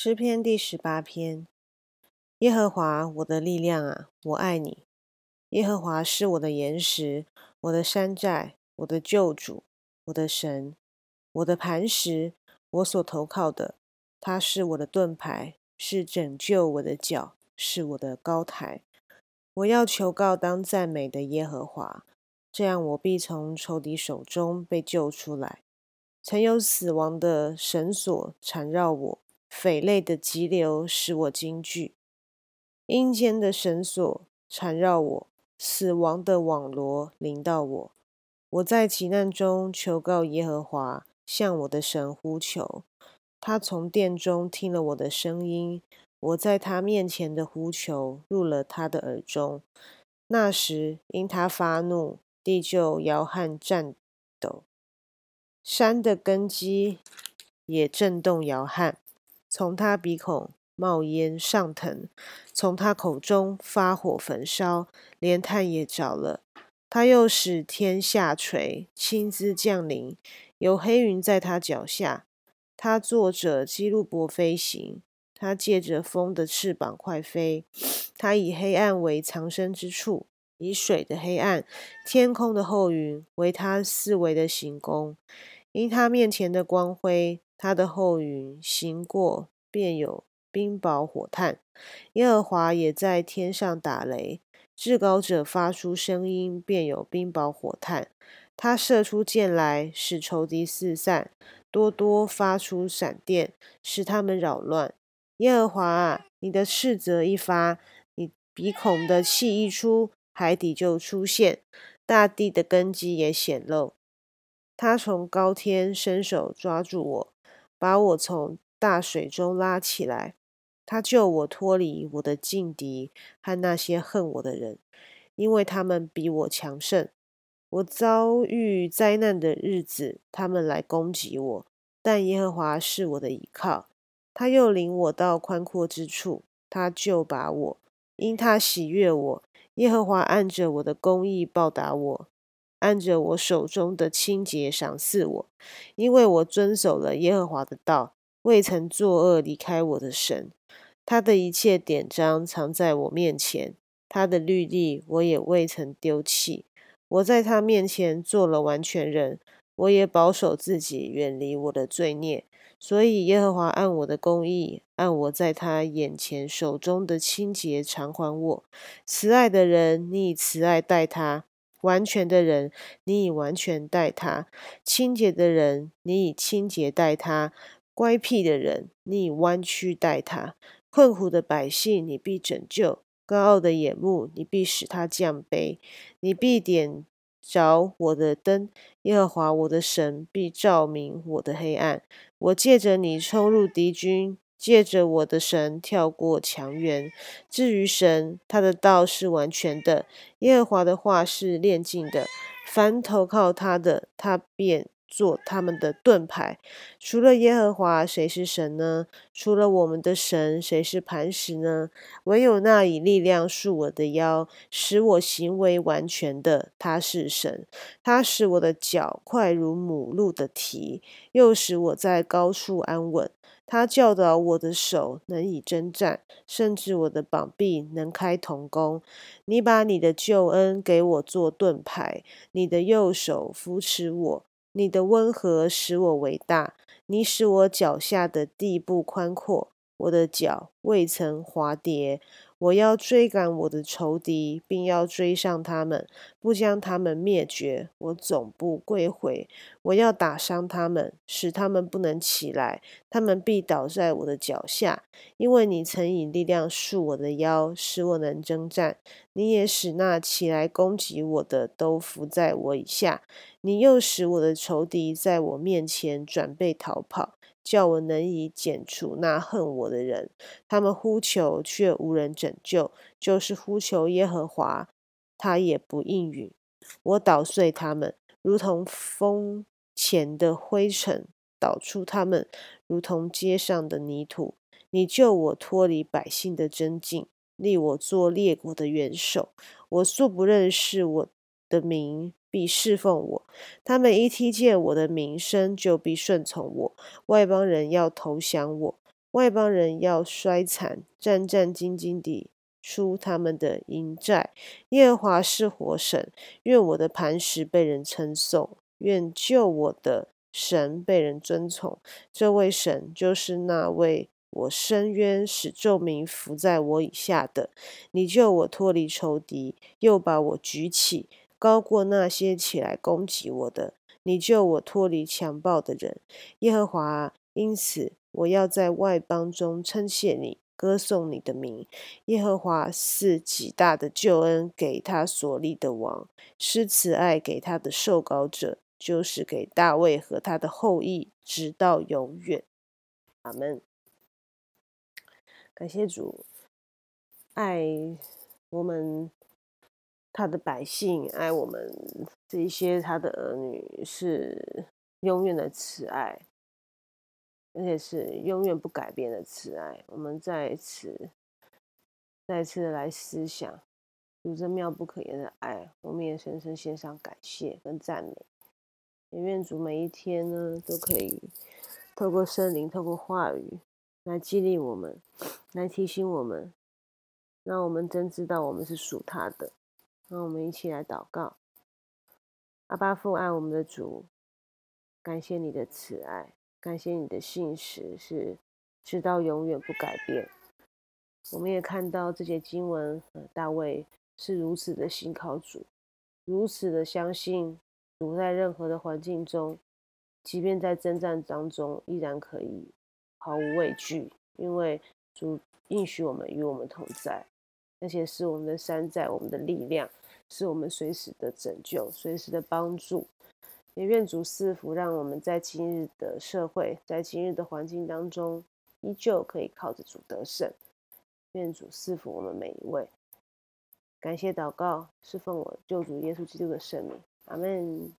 诗篇第十八篇，耶和华我的力量啊，我爱你。耶和华是我的岩石，我的山寨，我的救主，我的神，我的磐石，我所投靠的。他是我的盾牌，是拯救我的脚，是我的高台。我要求告当赞美的耶和华，这样我必从仇敌手中被救出来。曾有死亡的绳索缠绕我。匪类的急流使我惊惧，阴间的绳索缠绕我，死亡的网罗临到我。我在急难中求告耶和华，向我的神呼求。他从殿中听了我的声音，我在他面前的呼求入了他的耳中。那时因他发怒，地就摇撼颤抖，山的根基也震动摇撼。从他鼻孔冒烟上腾，从他口中发火焚烧，连炭也着了。他又使天下垂，亲自降临，有黑云在他脚下。他坐着基路伯飞行，他借着风的翅膀快飞。他以黑暗为藏身之处，以水的黑暗、天空的厚云为他四围的行宫。因他面前的光辉。他的后云行过，便有冰雹火炭。耶和华也在天上打雷，至高者发出声音，便有冰雹火炭。他射出箭来，使仇敌四散；多多发出闪电，使他们扰乱。耶和华啊，你的斥责一发，你鼻孔的气一出，海底就出现，大地的根基也显露。他从高天伸手抓住我。把我从大水中拉起来，他救我脱离我的劲敌和那些恨我的人，因为他们比我强盛。我遭遇灾难的日子，他们来攻击我，但耶和华是我的依靠。他又领我到宽阔之处，他就把我，因他喜悦我，耶和华按着我的公义报答我。按着我手中的清洁赏赐我，因为我遵守了耶和华的道，未曾作恶离开我的神。他的一切典章藏在我面前，他的律例我也未曾丢弃。我在他面前做了完全人，我也保守自己远离我的罪孽。所以耶和华按我的公义，按我在他眼前手中的清洁偿还我。慈爱的人，你以慈爱待他。完全的人，你以完全待他；清洁的人，你以清洁待他；乖僻的人，你以弯曲待他；困苦的百姓，你必拯救；高傲的眼目，你必使他降卑；你必点着我的灯，耶和华我的神必照明我的黑暗。我借着你冲入敌军。借着我的神跳过墙垣。至于神，他的道是完全的；耶和华的话是炼净的。凡投靠他的，他便。做他们的盾牌。除了耶和华，谁是神呢？除了我们的神，谁是磐石呢？唯有那以力量束我的腰，使我行为完全的，他是神。他使我的脚快如母鹿的蹄，又使我在高处安稳。他教导我的手能以征战，甚至我的膀臂能开铜弓。你把你的救恩给我做盾牌，你的右手扶持我。你的温和使我伟大，你使我脚下的地步宽阔，我的脚未曾滑跌。我要追赶我的仇敌，并要追上他们，不将他们灭绝。我总不归回。我要打伤他们，使他们不能起来。他们必倒在我的脚下，因为你曾以力量束我的腰，使我能征战。你也使那起来攻击我的都伏在我以下。你又使我的仇敌在我面前转背逃跑。叫我能以剪除那恨我的人，他们呼求却无人拯救，就是呼求耶和华，他也不应允。我捣碎他们，如同风前的灰尘；捣出他们，如同街上的泥土。你救我脱离百姓的真境，立我做列国的元首。我素不认识我的名。必侍奉我，他们一听见我的名声，就必顺从我。外邦人要投降我，外邦人要衰残，战战兢兢地出他们的营寨。耶和华是活神，愿我的磐石被人称颂，愿救我的神被人尊崇。这位神就是那位。我深渊使众民伏在我以下的，你救我脱离仇敌，又把我举起，高过那些起来攻击我的。你救我脱离强暴的人，耶和华。因此，我要在外邦中称谢你，歌颂你的名。耶和华是极大的救恩给他所立的王，施慈爱给他的受膏者，就是给大卫和他的后裔，直到永远。阿门。感谢主，爱我们他的百姓，爱我们这一些他的儿女，是永远的慈爱，而且是永远不改变的慈爱。我们再次、再次的来思想主这妙不可言的爱，我们也深深献上感谢跟赞美。也愿主每一天呢，都可以透过圣灵，透过话语。来激励我们，来提醒我们，让我们真知道我们是属他的。让我们一起来祷告：阿巴父爱我们的主，感谢你的慈爱，感谢你的信实是直到永远不改变。我们也看到这些经文，大卫是如此的信靠主，如此的相信主，在任何的环境中，即便在征战当中，依然可以。毫无畏惧，因为主应许我们与我们同在，那些是我们的山寨，我们的力量，是我们随时的拯救，随时的帮助。也愿主赐福，让我们在今日的社会，在今日的环境当中，依旧可以靠着主得胜。愿主赐福我们每一位。感谢祷告，是奉我救主耶稣基督的圣名，阿门。